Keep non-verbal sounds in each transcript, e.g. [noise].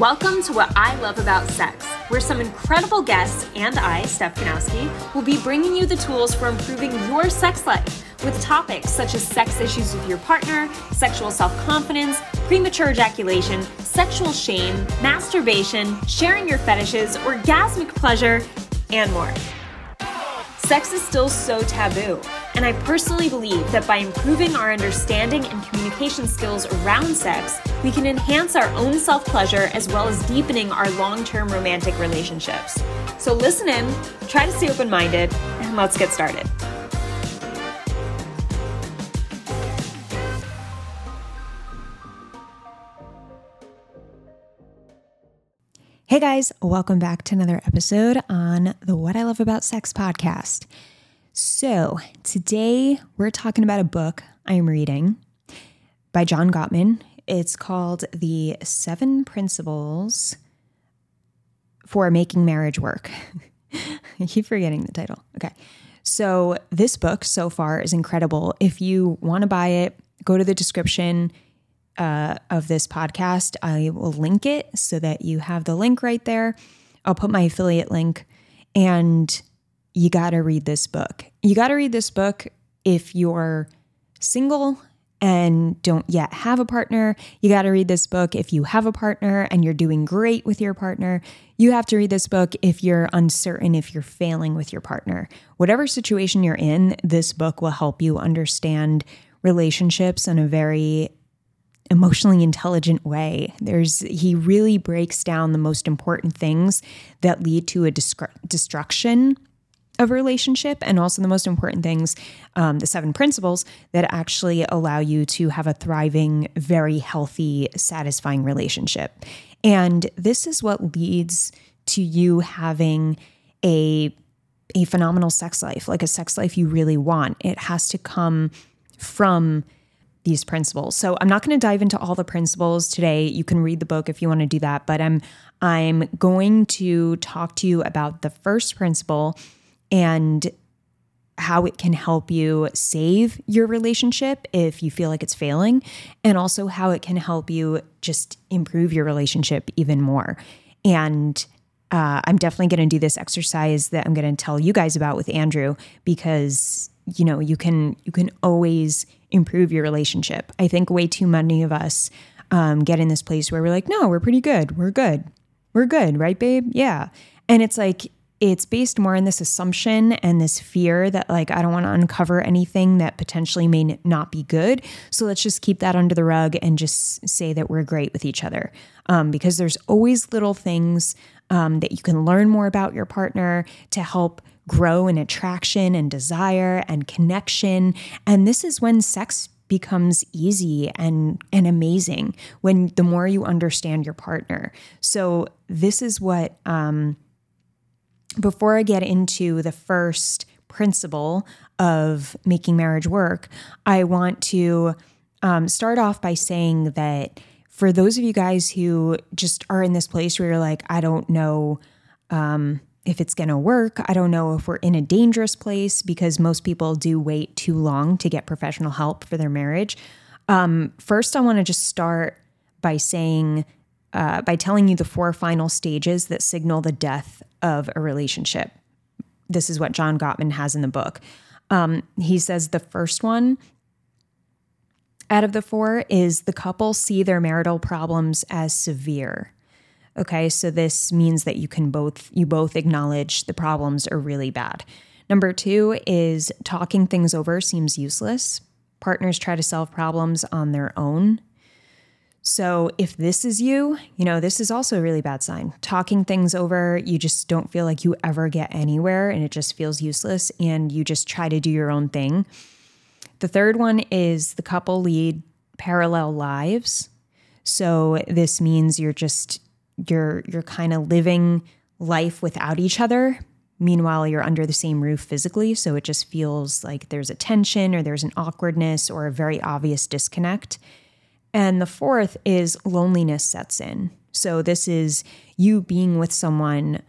Welcome to What I Love About Sex, where some incredible guests and I, Steph Ganowski, will be bringing you the tools for improving your sex life with topics such as sex issues with your partner, sexual self confidence, premature ejaculation, sexual shame, masturbation, sharing your fetishes, orgasmic pleasure, and more. Sex is still so taboo, and I personally believe that by improving our understanding and communication skills around sex, we can enhance our own self pleasure as well as deepening our long term romantic relationships. So listen in, try to stay open minded, and let's get started. Hey guys, welcome back to another episode on the What I Love About Sex podcast. So, today we're talking about a book I'm reading by John Gottman. It's called The Seven Principles for Making Marriage Work. [laughs] I keep forgetting the title. Okay. So, this book so far is incredible. If you want to buy it, go to the description uh, of this podcast. I will link it so that you have the link right there. I'll put my affiliate link, and you got to read this book. You got to read this book if you're single and don't yet have a partner. You got to read this book if you have a partner and you're doing great with your partner. You have to read this book if you're uncertain, if you're failing with your partner. Whatever situation you're in, this book will help you understand relationships in a very emotionally intelligent way. There's he really breaks down the most important things that lead to a destruction of a relationship and also the most important things um, the seven principles that actually allow you to have a thriving very healthy satisfying relationship and this is what leads to you having a a phenomenal sex life like a sex life you really want it has to come from these principles. So I'm not going to dive into all the principles today. You can read the book if you want to do that, but I'm I'm going to talk to you about the first principle and how it can help you save your relationship if you feel like it's failing, and also how it can help you just improve your relationship even more. And uh, I'm definitely going to do this exercise that I'm going to tell you guys about with Andrew because you know you can you can always improve your relationship. I think way too many of us um, get in this place where we're like, no, we're pretty good, we're good, we're good, right, babe? Yeah, and it's like it's based more on this assumption and this fear that like I don't want to uncover anything that potentially may not be good. So let's just keep that under the rug and just say that we're great with each other. Um, because there's always little things um, that you can learn more about your partner to help grow in attraction and desire and connection. And this is when sex becomes easy and and amazing when the more you understand your partner. So this is what um before I get into the first principle of making marriage work, I want to um, start off by saying that for those of you guys who just are in this place where you're like, I don't know um, if it's going to work. I don't know if we're in a dangerous place because most people do wait too long to get professional help for their marriage. Um, first, I want to just start by saying, uh, by telling you the four final stages that signal the death of a relationship. This is what John Gottman has in the book. Um, he says the first one out of the four is the couple see their marital problems as severe. Okay, so this means that you can both you both acknowledge the problems are really bad. Number 2 is talking things over seems useless. Partners try to solve problems on their own. So if this is you, you know, this is also a really bad sign. Talking things over, you just don't feel like you ever get anywhere and it just feels useless and you just try to do your own thing. The third one is the couple lead parallel lives. So this means you're just you're you're kind of living life without each other meanwhile you're under the same roof physically so it just feels like there's a tension or there's an awkwardness or a very obvious disconnect and the fourth is loneliness sets in. So this is you being with someone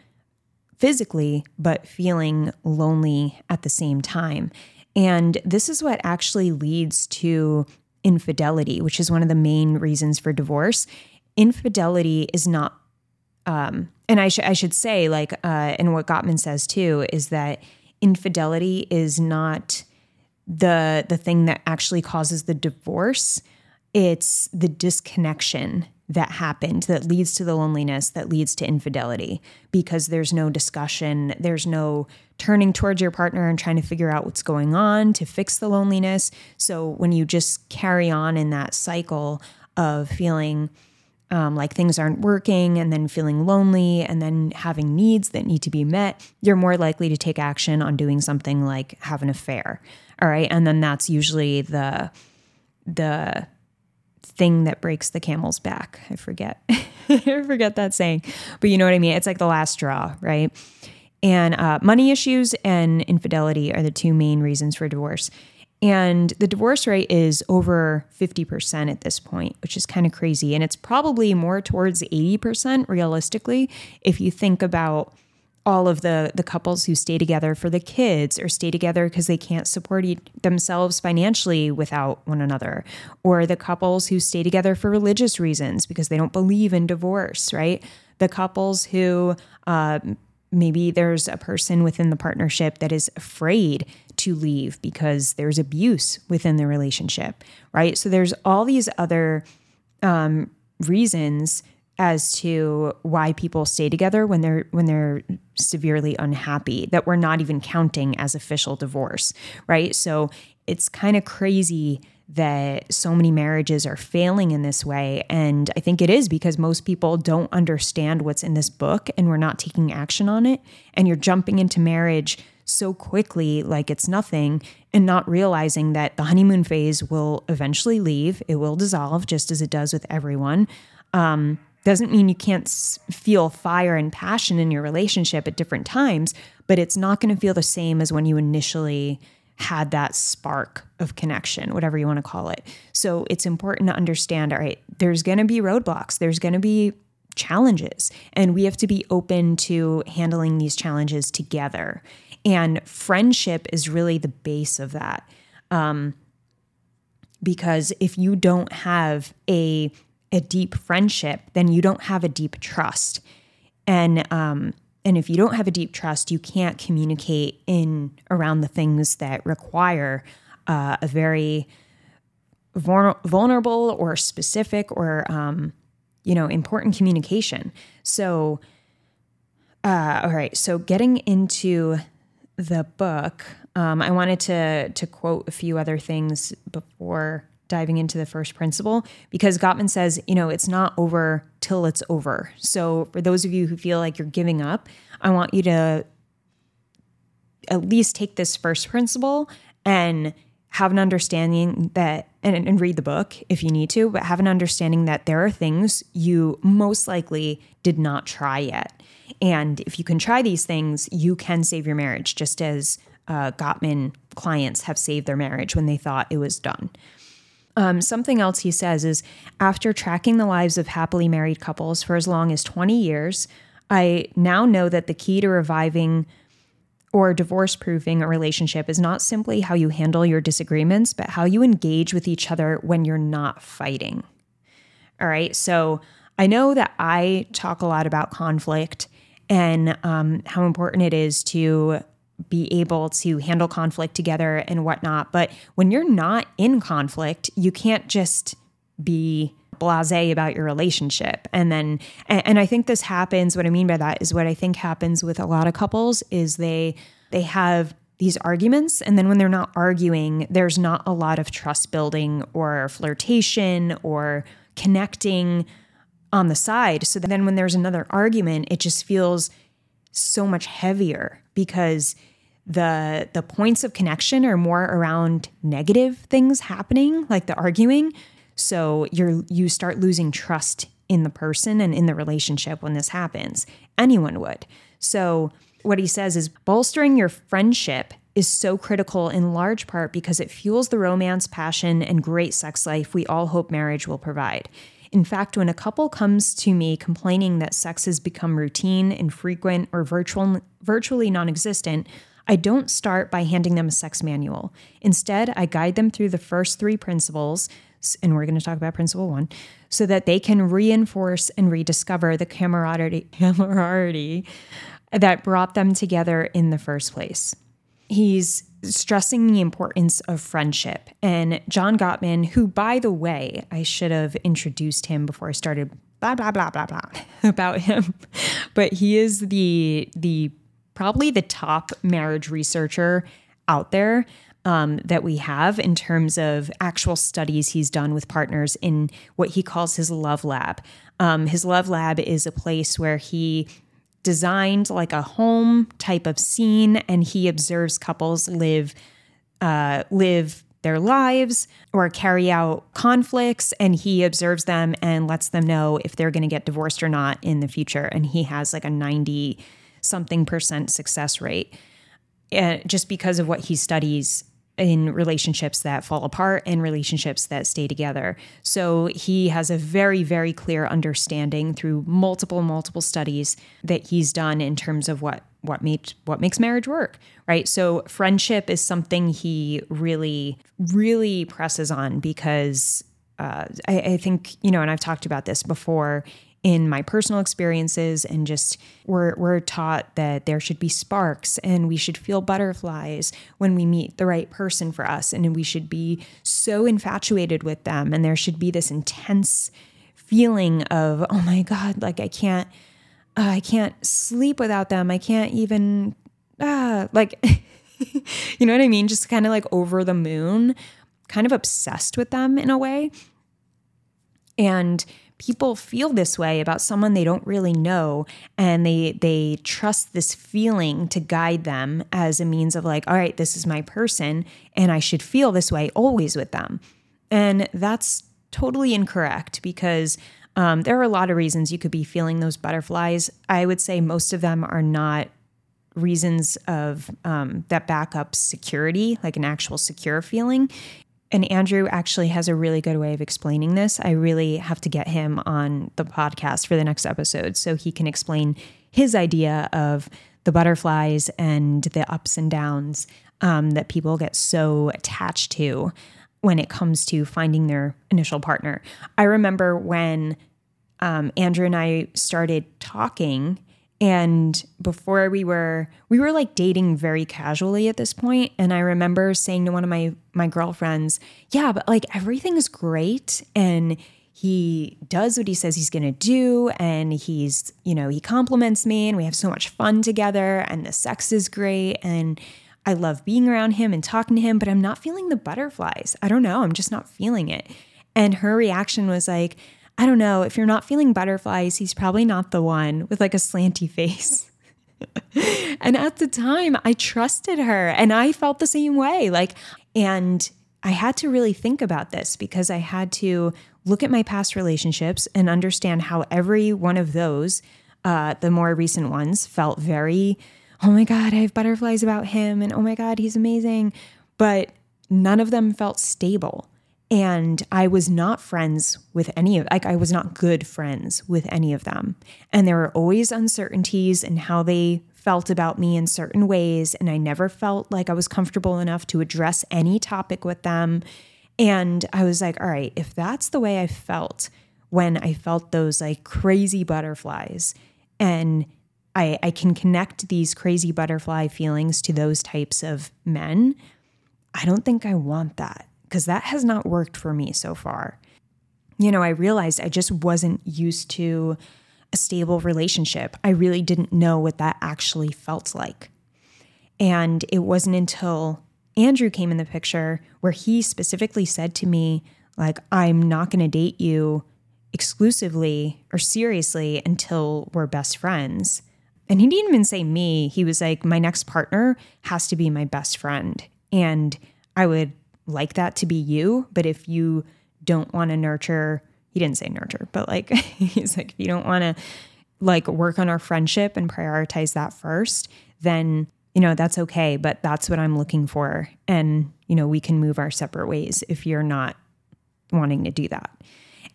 physically but feeling lonely at the same time. And this is what actually leads to infidelity which is one of the main reasons for divorce. Infidelity is not um, and I, sh- I should say like uh, and what gottman says too is that infidelity is not the the thing that actually causes the divorce it's the disconnection that happened that leads to the loneliness that leads to infidelity because there's no discussion there's no turning towards your partner and trying to figure out what's going on to fix the loneliness so when you just carry on in that cycle of feeling um, like things aren't working and then feeling lonely and then having needs that need to be met, you're more likely to take action on doing something like have an affair. All right. And then that's usually the, the, thing that breaks the camel's back. I forget. [laughs] I forget that saying, but you know what I mean? It's like the last straw, right? And uh, money issues and infidelity are the two main reasons for divorce. And the divorce rate is over 50% at this point, which is kind of crazy. And it's probably more towards 80% realistically if you think about all of the the couples who stay together for the kids or stay together because they can't support e- themselves financially without one another. Or the couples who stay together for religious reasons because they don't believe in divorce right? The couples who uh, maybe there's a person within the partnership that is afraid to leave because there's abuse within the relationship right? So there's all these other um, reasons as to why people stay together when they're when they're severely unhappy that we're not even counting as official divorce right? So it's kind of crazy that so many marriages are failing in this way. And i think it is because most people don't understand what's in this book and we're not taking action on it. And you're jumping into marriage so quickly like it's nothing and not realizing that the honeymoon phase will eventually leave. It will dissolve just as it does with everyone. Um, doesn't mean you can't feel fire and passion in your relationship at different times, but it's not going to feel the same as when you initially had that spark of connection, whatever you want to call it. So it's important to understand all right, there's going to be roadblocks, there's going to be challenges, and we have to be open to handling these challenges together. And friendship is really the base of that. Um, because if you don't have a a deep friendship, then you don't have a deep trust. And um, and if you don't have a deep trust, you can't communicate in around the things that require uh, a very vulnerable or specific or um, you know important communication. So, uh, all right. So getting into the book, um, I wanted to to quote a few other things before diving into the first principle because Gottman says, you know, it's not over till it's over. So for those of you who feel like you're giving up, I want you to at least take this first principle and have an understanding that and, and read the book if you need to, but have an understanding that there are things you most likely did not try yet. And if you can try these things, you can save your marriage, just as uh, Gottman clients have saved their marriage when they thought it was done. Um, something else he says is after tracking the lives of happily married couples for as long as 20 years, I now know that the key to reviving or divorce proofing a relationship is not simply how you handle your disagreements, but how you engage with each other when you're not fighting. All right. So I know that I talk a lot about conflict and um, how important it is to be able to handle conflict together and whatnot. But when you're not in conflict, you can't just be blase about your relationship and then and, i think this happens what i mean by that is what i think happens with a lot of couples is they they have these arguments and then when they're not arguing there's not a lot of trust building or flirtation or connecting on the side so then when there's another argument it just feels so much heavier because the the points of connection are more around negative things happening like the arguing. So you're you start losing trust in the person and in the relationship when this happens. Anyone would. So what he says is bolstering your friendship is so critical in large part because it fuels the romance passion and great sex life we all hope marriage will provide in fact, when a couple comes to me complaining that sex has become routine, infrequent, or virtual, virtually non existent, I don't start by handing them a sex manual. Instead, I guide them through the first three principles, and we're going to talk about principle one, so that they can reinforce and rediscover the camaraderie, camaraderie that brought them together in the first place. He's stressing the importance of friendship. And John Gottman, who, by the way, I should have introduced him before I started blah blah blah blah blah [laughs] about him, but he is the the probably the top marriage researcher out there um, that we have in terms of actual studies he's done with partners in what he calls his love lab. Um, his love lab is a place where he designed like a home type of scene and he observes couples live uh, live their lives or carry out conflicts and he observes them and lets them know if they're going to get divorced or not in the future. And he has like a 90 something percent success rate uh, just because of what he studies in relationships that fall apart and relationships that stay together. So he has a very, very clear understanding through multiple, multiple studies that he's done in terms of what what makes what makes marriage work, right? So friendship is something he really, really presses on because uh, I, I think you know, and I've talked about this before in my personal experiences and just we're we're taught that there should be sparks and we should feel butterflies when we meet the right person for us and we should be so infatuated with them. And there should be this intense feeling of oh my god like I can't uh, I can't sleep without them. I can't even ah like [laughs] you know what I mean? Just kind of like over the moon kind of obsessed with them in a way. And people feel this way about someone they don't really know and they they trust this feeling to guide them as a means of like all right this is my person and I should feel this way always with them. And that's totally incorrect because um, there are a lot of reasons you could be feeling those butterflies. I would say most of them are not reasons of um, that back up security like an actual secure feeling and Andrew actually has a really good way of explaining this. I really have to get him on the podcast for the next episode so he can explain his idea of the butterflies and the ups and downs um, that people get so attached to when it comes to finding their initial partner. I remember when um, Andrew and I started talking and before we were we were like dating very casually at this point and i remember saying to one of my my girlfriends yeah but like everything is great and he does what he says he's going to do and he's you know he compliments me and we have so much fun together and the sex is great and i love being around him and talking to him but i'm not feeling the butterflies. I don't know i'm just not feeling it. And her reaction was like I don't know, if you're not feeling butterflies, he's probably not the one with like a slanty [laughs] face. and at the time, I trusted her and I felt the same way. Like, and I had to really think about this because I had to look at my past relationships and understand how every one of those, uh, the more recent ones, felt very, oh my God, I have butterflies about him. And oh my God, he's amazing. But none of them felt stable. And I was not friends with any of like I was not good friends with any of them. And there were always uncertainties in how they felt about me in certain ways and I never felt like I was comfortable enough to address any topic with them. And I was like, all right, if that's the way I felt when I felt those like crazy butterflies and I, I can connect these crazy butterfly feelings to those types of men, I don't think I want that because that has not worked for me so far. You know, I realized I just wasn't used to a stable relationship. I really didn't know what that actually felt like. And it wasn't until Andrew came in the picture where he specifically said to me, like, I'm not going to date you exclusively or seriously until we're best friends. And he didn't even say me. He was like, my next partner has to be my best friend. And I would like that to be you. But if you don't want to nurture, he didn't say nurture, but like [laughs] he's like, if you don't want to like work on our friendship and prioritize that first, then you know that's okay. But that's what I'm looking for, and you know we can move our separate ways if you're not wanting to do that.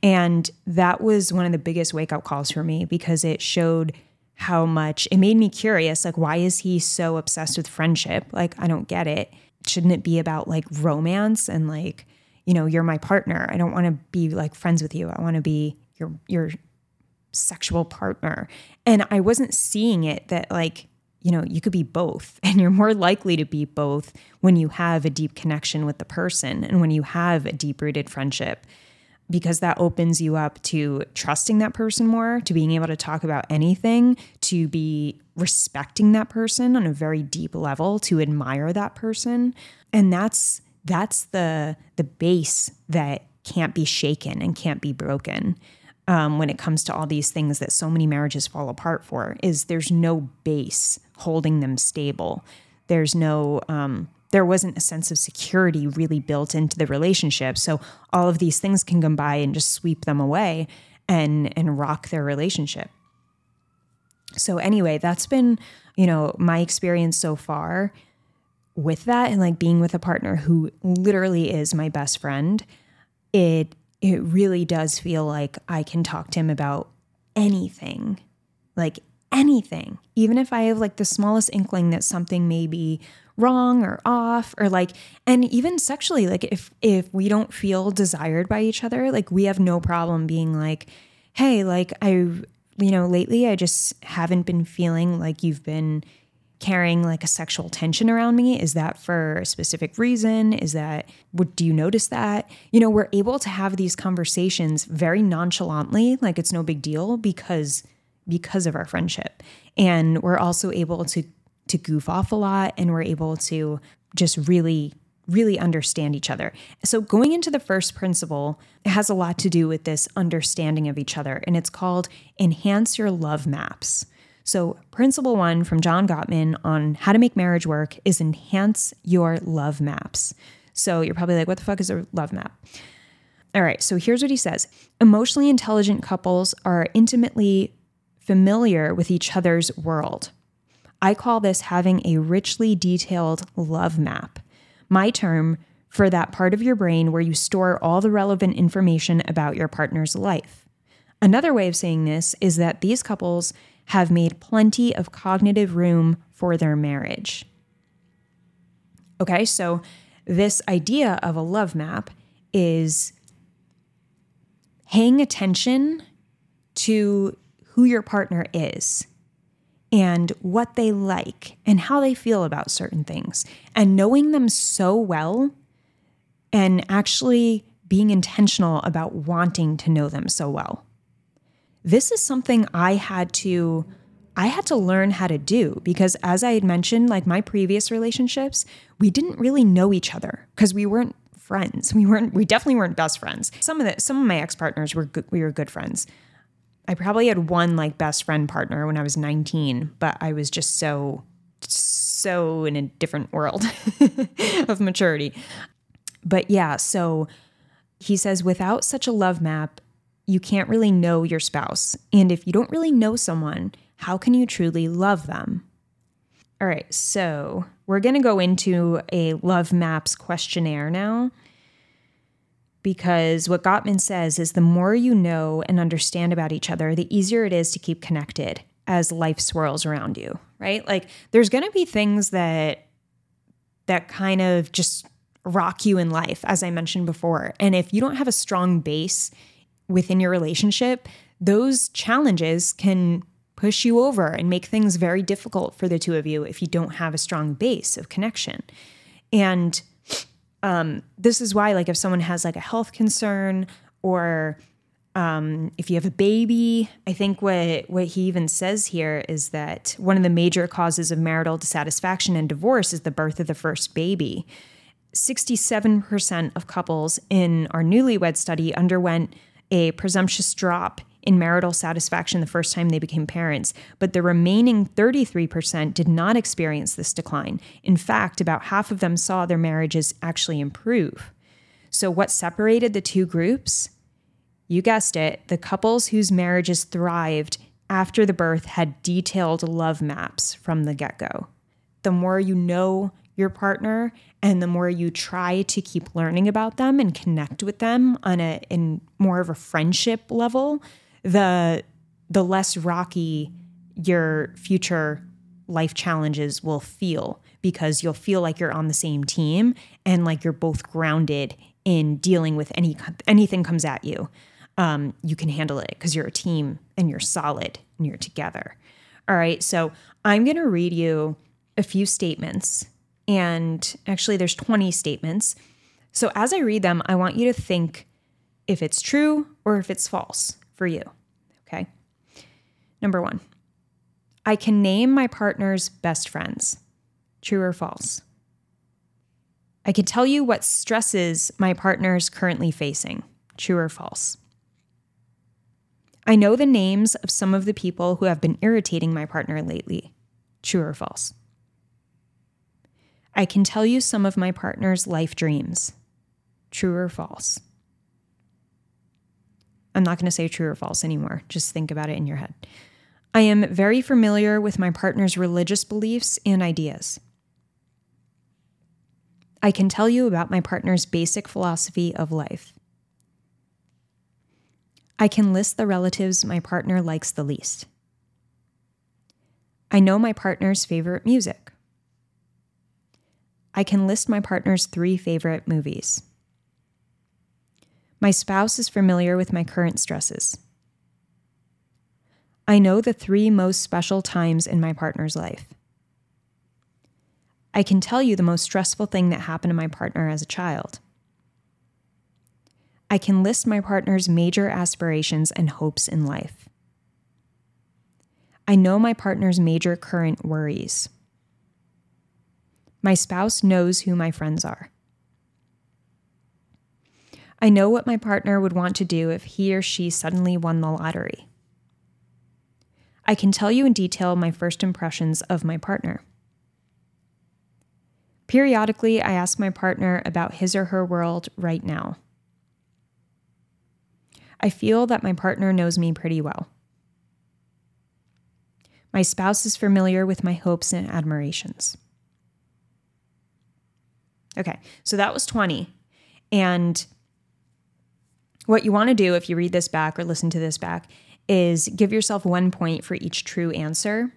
And that was one of the biggest wake up calls for me because it showed how much it made me curious like why is he so obsessed with friendship like i don't get it shouldn't it be about like romance and like you know you're my partner. I don't want to be like friends with you. I want to be your your sexual partner. And i wasn't seeing it that like you know you could be both [laughs] and you're more likely to be both when you have a deep connection with the person and when you have a deep rooted friendship because that opens you up to trusting that person more, to being able to talk about anything, to be respecting that person on a very deep level, to admire that person. And that's that's the the base that can't be shaken and can't be broken. Um, when it comes to all these things that so many marriages fall apart for, is there's no base holding them stable. There's no um, there wasn't a sense of security really built into the relationship. So all of these things can come by and just sweep them away and and rock their relationship. So anyway, that's been, you know, my experience so far with that and like being with a partner who literally is my best friend. It it really does feel like I can talk to him about anything. Like anything. Even if I have like the smallest inkling that something may be wrong or off or like and even sexually like if if we don't feel desired by each other like we have no problem being like hey like i you know lately i just haven't been feeling like you've been carrying like a sexual tension around me. Is that for a specific reason? Is that what do you notice that? You know we're able to have these conversations very nonchalantly like it's no big deal because because of our friendship. And we're also able to to goof off a lot and we're able to just really really understand each other. So going into the first principle it has a lot to do with this understanding of each other and it's called enhance your love maps. So principle 1 from John Gottman on how to make marriage work is enhance your love maps. So you're probably like what the fuck is a love map? All right, so here's what he says. Emotionally intelligent couples are intimately familiar with each other's world. I call this having a richly detailed love map, my term for that part of your brain where you store all the relevant information about your partner's life. Another way of saying this is that these couples have made plenty of cognitive room for their marriage. Okay, so this idea of a love map is paying attention to who your partner is and what they like and how they feel about certain things and knowing them so well and actually being intentional about wanting to know them so well. This is something I had to I had to learn how to do because as I had mentioned like my previous relationships, we didn't really know each other because we weren't friends. We weren't we definitely weren't best friends. Some of the some of my ex-partners were good, we were good friends. I probably had one like best friend partner when I was 19, but I was just so, so in a different world [laughs] of maturity. But yeah, so he says without such a love map, you can't really know your spouse. And if you don't really know someone, how can you truly love them? All right, so we're going to go into a love maps questionnaire now because what Gottman says is the more you know and understand about each other, the easier it is to keep connected as life swirls around you, right? Like there's going to be things that that kind of just rock you in life as I mentioned before. And if you don't have a strong base within your relationship, those challenges can push you over and make things very difficult for the two of you if you don't have a strong base of connection. And um, this is why, like, if someone has like a health concern or um, if you have a baby, I think what what he even says here is that one of the major causes of marital dissatisfaction and divorce is the birth of the first baby. 67% of couples in our newlywed study underwent a presumptuous drop in marital satisfaction the first time they became parents, but the remaining 33% did not experience this decline. In fact, about half of them saw their marriages actually improve. So, what separated the two groups? You guessed it, the couples whose marriages thrived after the birth had detailed love maps from the get go. The more you know your partner and the more you try to keep learning about them and connect with them on a in more of a friendship level the the less rocky your future life challenges will feel because you'll feel like you're on the same team and like you're both grounded in dealing with any anything comes at you. Um, you can handle it because you're a team and you're solid and you're together. All right, so I'm going to read you a few statements, and actually, there's 20 statements. So as I read them, I want you to think if it's true or if it's false for you. Okay. Number one, I can name my partner's best friends. True or false? I can tell you what stresses my partner is currently facing. True or false? I know the names of some of the people who have been irritating my partner lately. True or false? I can tell you some of my partner's life dreams. True or false? I'm not going to say true or false anymore. Just think about it in your head. I am very familiar with my partner's religious beliefs and ideas. I can tell you about my partner's basic philosophy of life. I can list the relatives my partner likes the least. I know my partner's favorite music. I can list my partner's three favorite movies. My spouse is familiar with my current stresses. I know the three most special times in my partner's life. I can tell you the most stressful thing that happened to my partner as a child. I can list my partner's major aspirations and hopes in life. I know my partner's major current worries. My spouse knows who my friends are. I know what my partner would want to do if he or she suddenly won the lottery. I can tell you in detail my first impressions of my partner. Periodically, I ask my partner about his or her world right now. I feel that my partner knows me pretty well. My spouse is familiar with my hopes and admirations. Okay, so that was 20. And what you want to do if you read this back or listen to this back is give yourself one point for each true answer.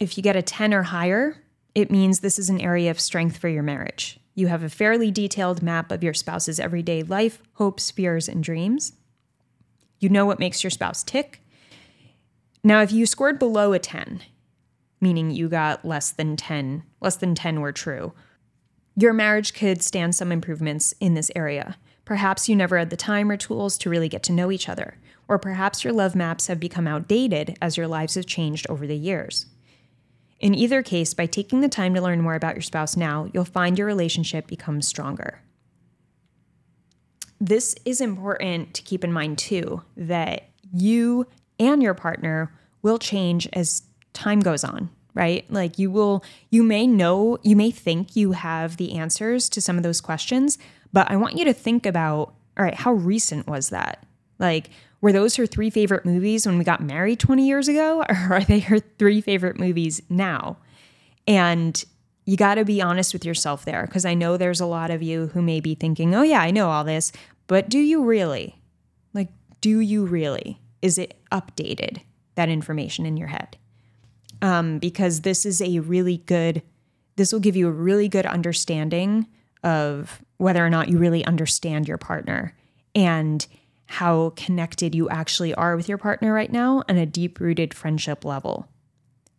If you get a 10 or higher, it means this is an area of strength for your marriage. You have a fairly detailed map of your spouse's everyday life, hopes, fears, and dreams. You know what makes your spouse tick. Now, if you scored below a 10, meaning you got less than 10, less than 10 were true, your marriage could stand some improvements in this area. Perhaps you never had the time or tools to really get to know each other, or perhaps your love maps have become outdated as your lives have changed over the years. In either case, by taking the time to learn more about your spouse now, you'll find your relationship becomes stronger. This is important to keep in mind too that you and your partner will change as time goes on, right? Like you will, you may know, you may think you have the answers to some of those questions, but I want you to think about all right, how recent was that? Like, were those her three favorite movies when we got married 20 years ago? [laughs] Or are they her three favorite movies now? And you got to be honest with yourself there because I know there's a lot of you who may be thinking, oh, yeah, I know all this, but do you really? Like, do you really? Is it updated, that information in your head? Um, because this is a really good, this will give you a really good understanding of whether or not you really understand your partner and how connected you actually are with your partner right now on a deep rooted friendship level.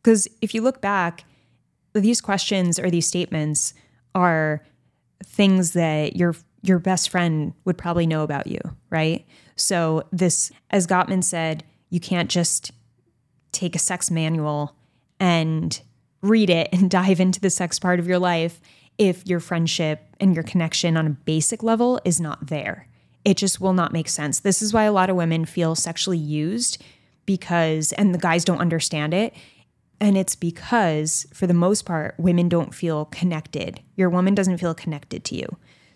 Because if you look back, these questions or these statements are things that your your best friend would probably know about you, right? So this as Gottman said, you can't just take a sex manual and read it and [laughs] dive into the sex part of your life if your friendship and your connection on a basic level is not there it just will not make sense. This is why a lot of women feel sexually used because, and the guys don't understand it. And it's because, for the most part, women don't feel connected. Your woman doesn't feel connected to you.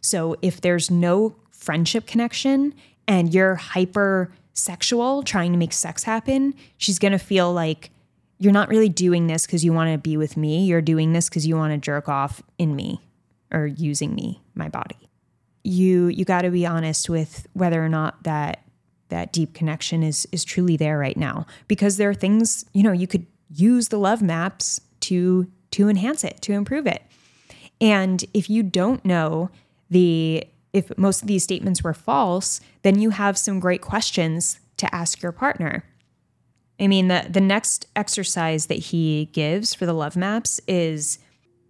So if there's no friendship connection and you're hyper sexual trying to make sex happen, she's going to feel like you're not really doing this because you want to be with me. You're doing this because you want to jerk off in me or using me, my body. You you got to be honest with whether or not that that deep connection is is truly there right now. Because there are things you know you could use the love maps to to enhance it to improve it. And if you don't know the if most of these statements were false then you have some great questions to ask your partner i mean the the next exercise that he gives for the love maps is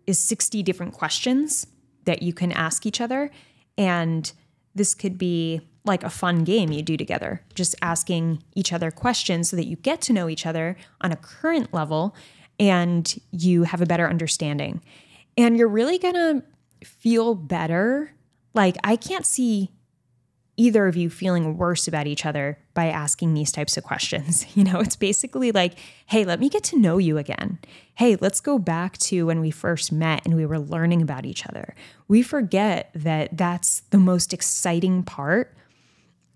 is 60 different questions that you can ask each other and this could be like a fun game you do together, just asking each other questions so that you get to know each other on a current level and you have a better understanding. And you're really gonna feel better. Like, I can't see either of you feeling worse about each other by asking these types of questions. [laughs] You know, it's basically like, hey, let me get to know you again. Hey, let's go back to when we first met and we were learning about each other. We forget that that's the most exciting part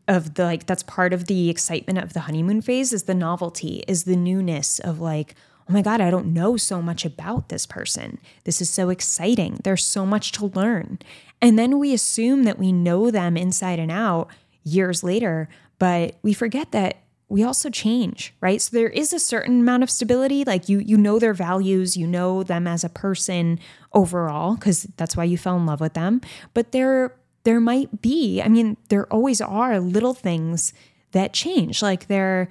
of the like that's part of the excitement of the honeymoon phase is the novelty is the newness of like oh my god i don't know so much about this person. This is so exciting. There's so much to learn. And then we assume that we know them inside and out years later but we forget that we also change right? So there is a certain amount of stability. Like you you know their values you know them as a person overall because that's why you fell in love with them. But there there might be, I mean, there always are little things that change. Like they're,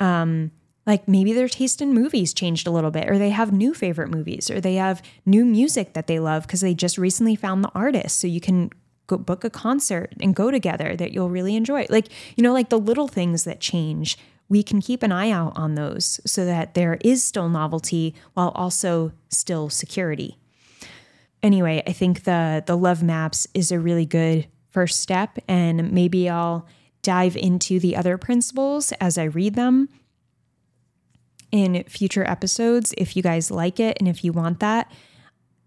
um, like maybe their taste in movies changed a little bit, or they have new favorite movies, or they have new music that they love because they just recently found the artist. So you can go book a concert and go together that you'll really enjoy. Like, you know, like the little things that change, we can keep an eye out on those so that there is still novelty while also still security anyway, I think the the love maps is a really good first step and maybe I'll dive into the other principles as I read them in future episodes if you guys like it and if you want that.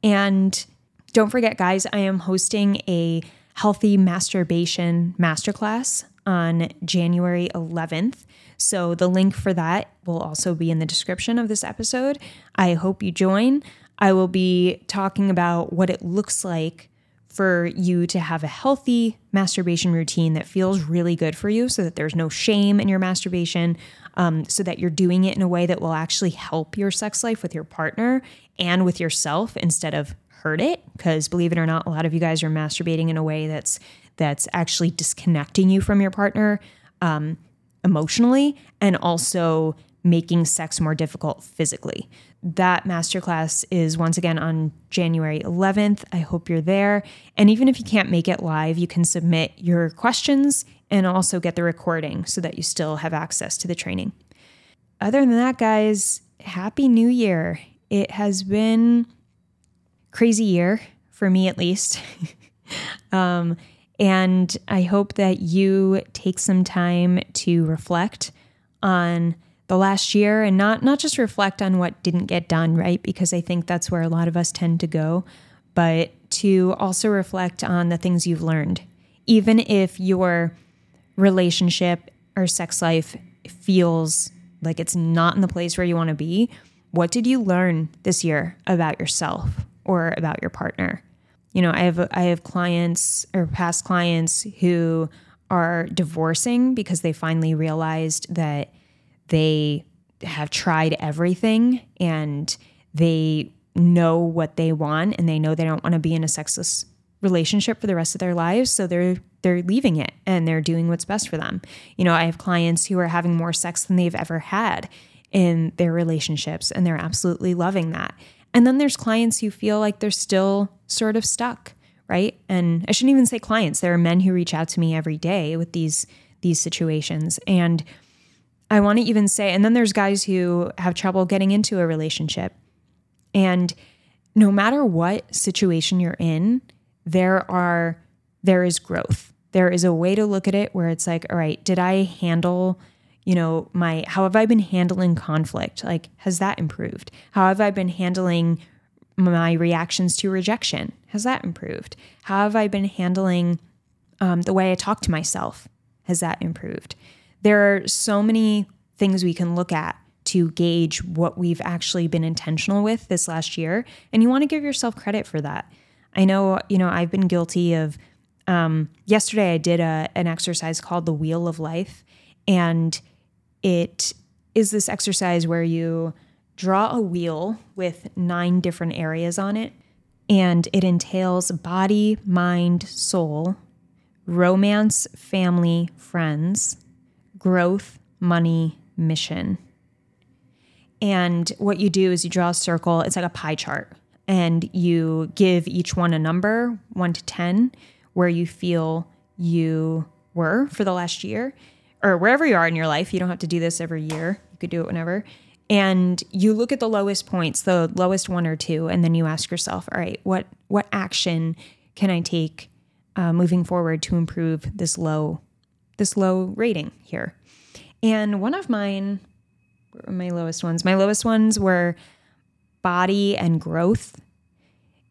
And don't forget guys, I am hosting a healthy masturbation masterclass on January 11th. So the link for that will also be in the description of this episode. I hope you join. I will be talking about what it looks like for you to have a healthy masturbation routine that feels really good for you so that there's no shame in your masturbation, um, so that you're doing it in a way that will actually help your sex life with your partner and with yourself instead of hurt it. Because believe it or not, a lot of you guys are masturbating in a way that's that's actually disconnecting you from your partner um, emotionally and also making sex more difficult physically. That masterclass is once again on January 11th. I hope you're there. And even if you can't make it live, you can submit your questions and also get the recording so that you still have access to the training. Other than that, guys, happy new year. It has been crazy year for me at least. [laughs] um, and I hope that you take some time to reflect on the last year and not not just reflect on what didn't get done, right? Because I think that's where a lot of us tend to go, but to also reflect on the things you've learned. Even if your relationship or sex life feels like it's not in the place where you want to be, what did you learn this year about yourself or about your partner? You know, I have I have clients or past clients who are divorcing because they finally realized that they have tried everything and they know what they want and they know they don't want to be in a sexless relationship for the rest of their lives so they're they're leaving it and they're doing what's best for them. You know, I have clients who are having more sex than they've ever had in their relationships and they're absolutely loving that. And then there's clients who feel like they're still sort of stuck, right? And I shouldn't even say clients. There are men who reach out to me every day with these these situations and I want to even say, and then there's guys who have trouble getting into a relationship. And no matter what situation you're in, there are there is growth. There is a way to look at it where it's like, all right, did I handle, you know, my how have I been handling conflict? Like has that improved? How have I been handling my reactions to rejection? Has that improved? How have I been handling um, the way I talk to myself? Has that improved? there are so many things we can look at to gauge what we've actually been intentional with this last year. And you want to give yourself credit for that. I know, you know, I've been guilty of. Um, yesterday, I did a, an exercise called the Wheel of Life. And it is this exercise where you draw a wheel with nine different areas on it, and it entails body, mind, soul, romance, family, friends, growth, money, mission. And what you do is you draw a circle, it's like a pie chart, and you give each one a number, one to 10, where you feel you were for the last year or wherever you are in your life. You don't have to do this every year, you could do it whenever. And you look at the lowest points, the lowest one or two, and then you ask yourself, all right, what, what action can I take uh, moving forward to improve this low, this low rating here? And one of mine, my lowest ones, my lowest ones were body and growth.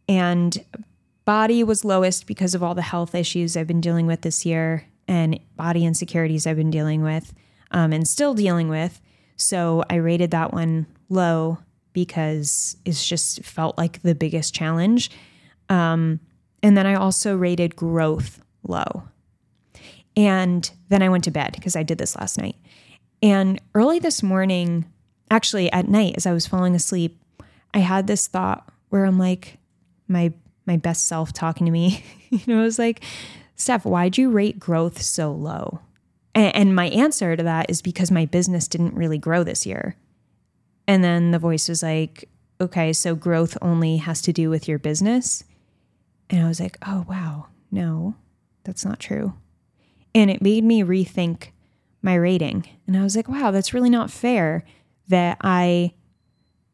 And body was lowest because of all the health issues I've been dealing with this year and body insecurities I've been dealing with um, and still dealing with. So I rated that one low because it's just felt like the biggest challenge. Um, and then I also rated growth low. And then I went to bed because I did this last night. And early this morning, actually at night as I was falling asleep, I had this thought where I'm like, my my best self talking to me. [laughs] you know, I was like, Steph, why'd you rate growth so low? And, and my answer to that is because my business didn't really grow this year. And then the voice was like, okay, so growth only has to do with your business. And I was like, oh, wow, no, that's not true. And it made me rethink my rating. And I was like, wow, that's really not fair that I,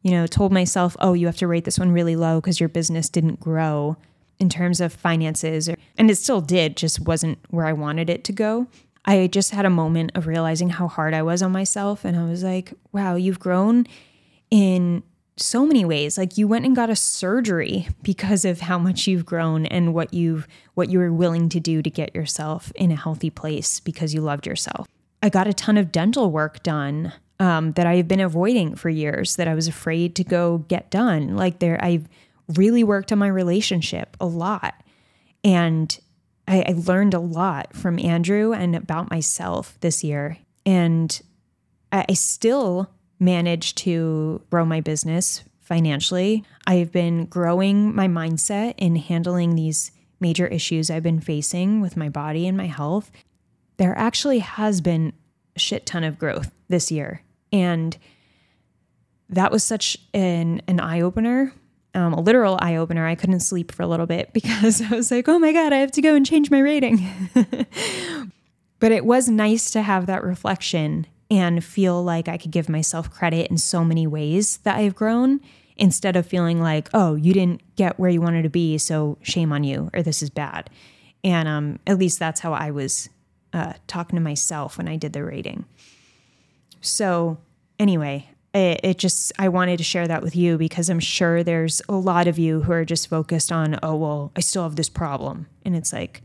you know, told myself, oh, you have to rate this one really low because your business didn't grow in terms of finances. And it still did, just wasn't where I wanted it to go. I just had a moment of realizing how hard I was on myself. And I was like, wow, you've grown in so many ways. Like you went and got a surgery because of how much you've grown and what you've what you were willing to do to get yourself in a healthy place because you loved yourself. I got a ton of dental work done um, that I've been avoiding for years that I was afraid to go get done. Like there, I've really worked on my relationship a lot. And I, I learned a lot from Andrew and about myself this year. And I, I still managed to grow my business financially. I've been growing my mindset in handling these major issues I've been facing with my body and my health. There actually has been a shit ton of growth this year. And that was such an, an eye opener um, a literal eye opener. I couldn't sleep for a little bit [laughs] because I was like, oh my God, I have to go and change my rating. [laughs] but it was nice to have that reflection and feel like I could give myself credit in so many ways that I've grown instead of feeling like, oh, you didn't get where you wanted to be, so shame on you, or this is bad. And um, at least that's how I was uh, talking to myself when I did the rating. So, anyway, it, it, just i wanted to share that with you because i'm sure there's a lot of you who are just focused on oh well i still have this problem. And it's like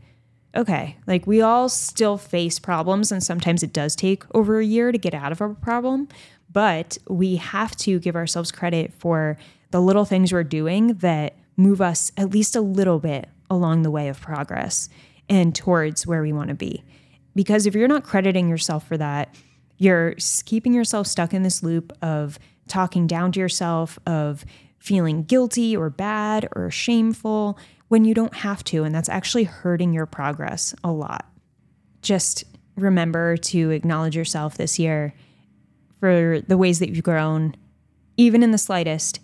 okay like we all still face problems and sometimes it does take over a year to get out of a problem but we have to give ourselves credit for the little things we're doing that move us at least a little bit along the way of progress and towards where we want to be. Because if you're not crediting yourself for that you're keeping yourself stuck in this loop of talking down to yourself, of feeling guilty or bad or shameful when you don't have to. And that's actually hurting your progress a lot. Just remember to acknowledge yourself this year for the ways that you've grown, even in the slightest.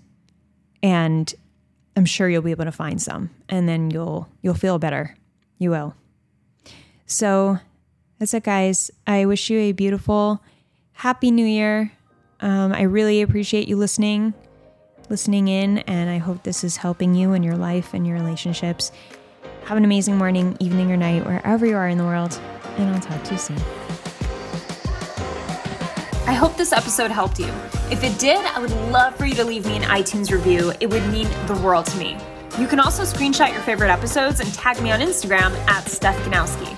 And I'm sure you'll be able to find some and then you'll you'll feel better. You will. So that's it, guys. I wish you a beautiful, happy new year. Um, I really appreciate you listening, listening in, and I hope this is helping you in your life and your relationships. Have an amazing morning, evening, or night, wherever you are in the world, and I'll talk to you soon. I hope this episode helped you. If it did, I would love for you to leave me an iTunes review. It would mean the world to me. You can also screenshot your favorite episodes and tag me on Instagram at Steph Ganowski.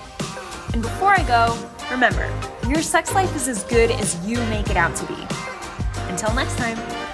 And before I go, remember, your sex life is as good as you make it out to be. Until next time.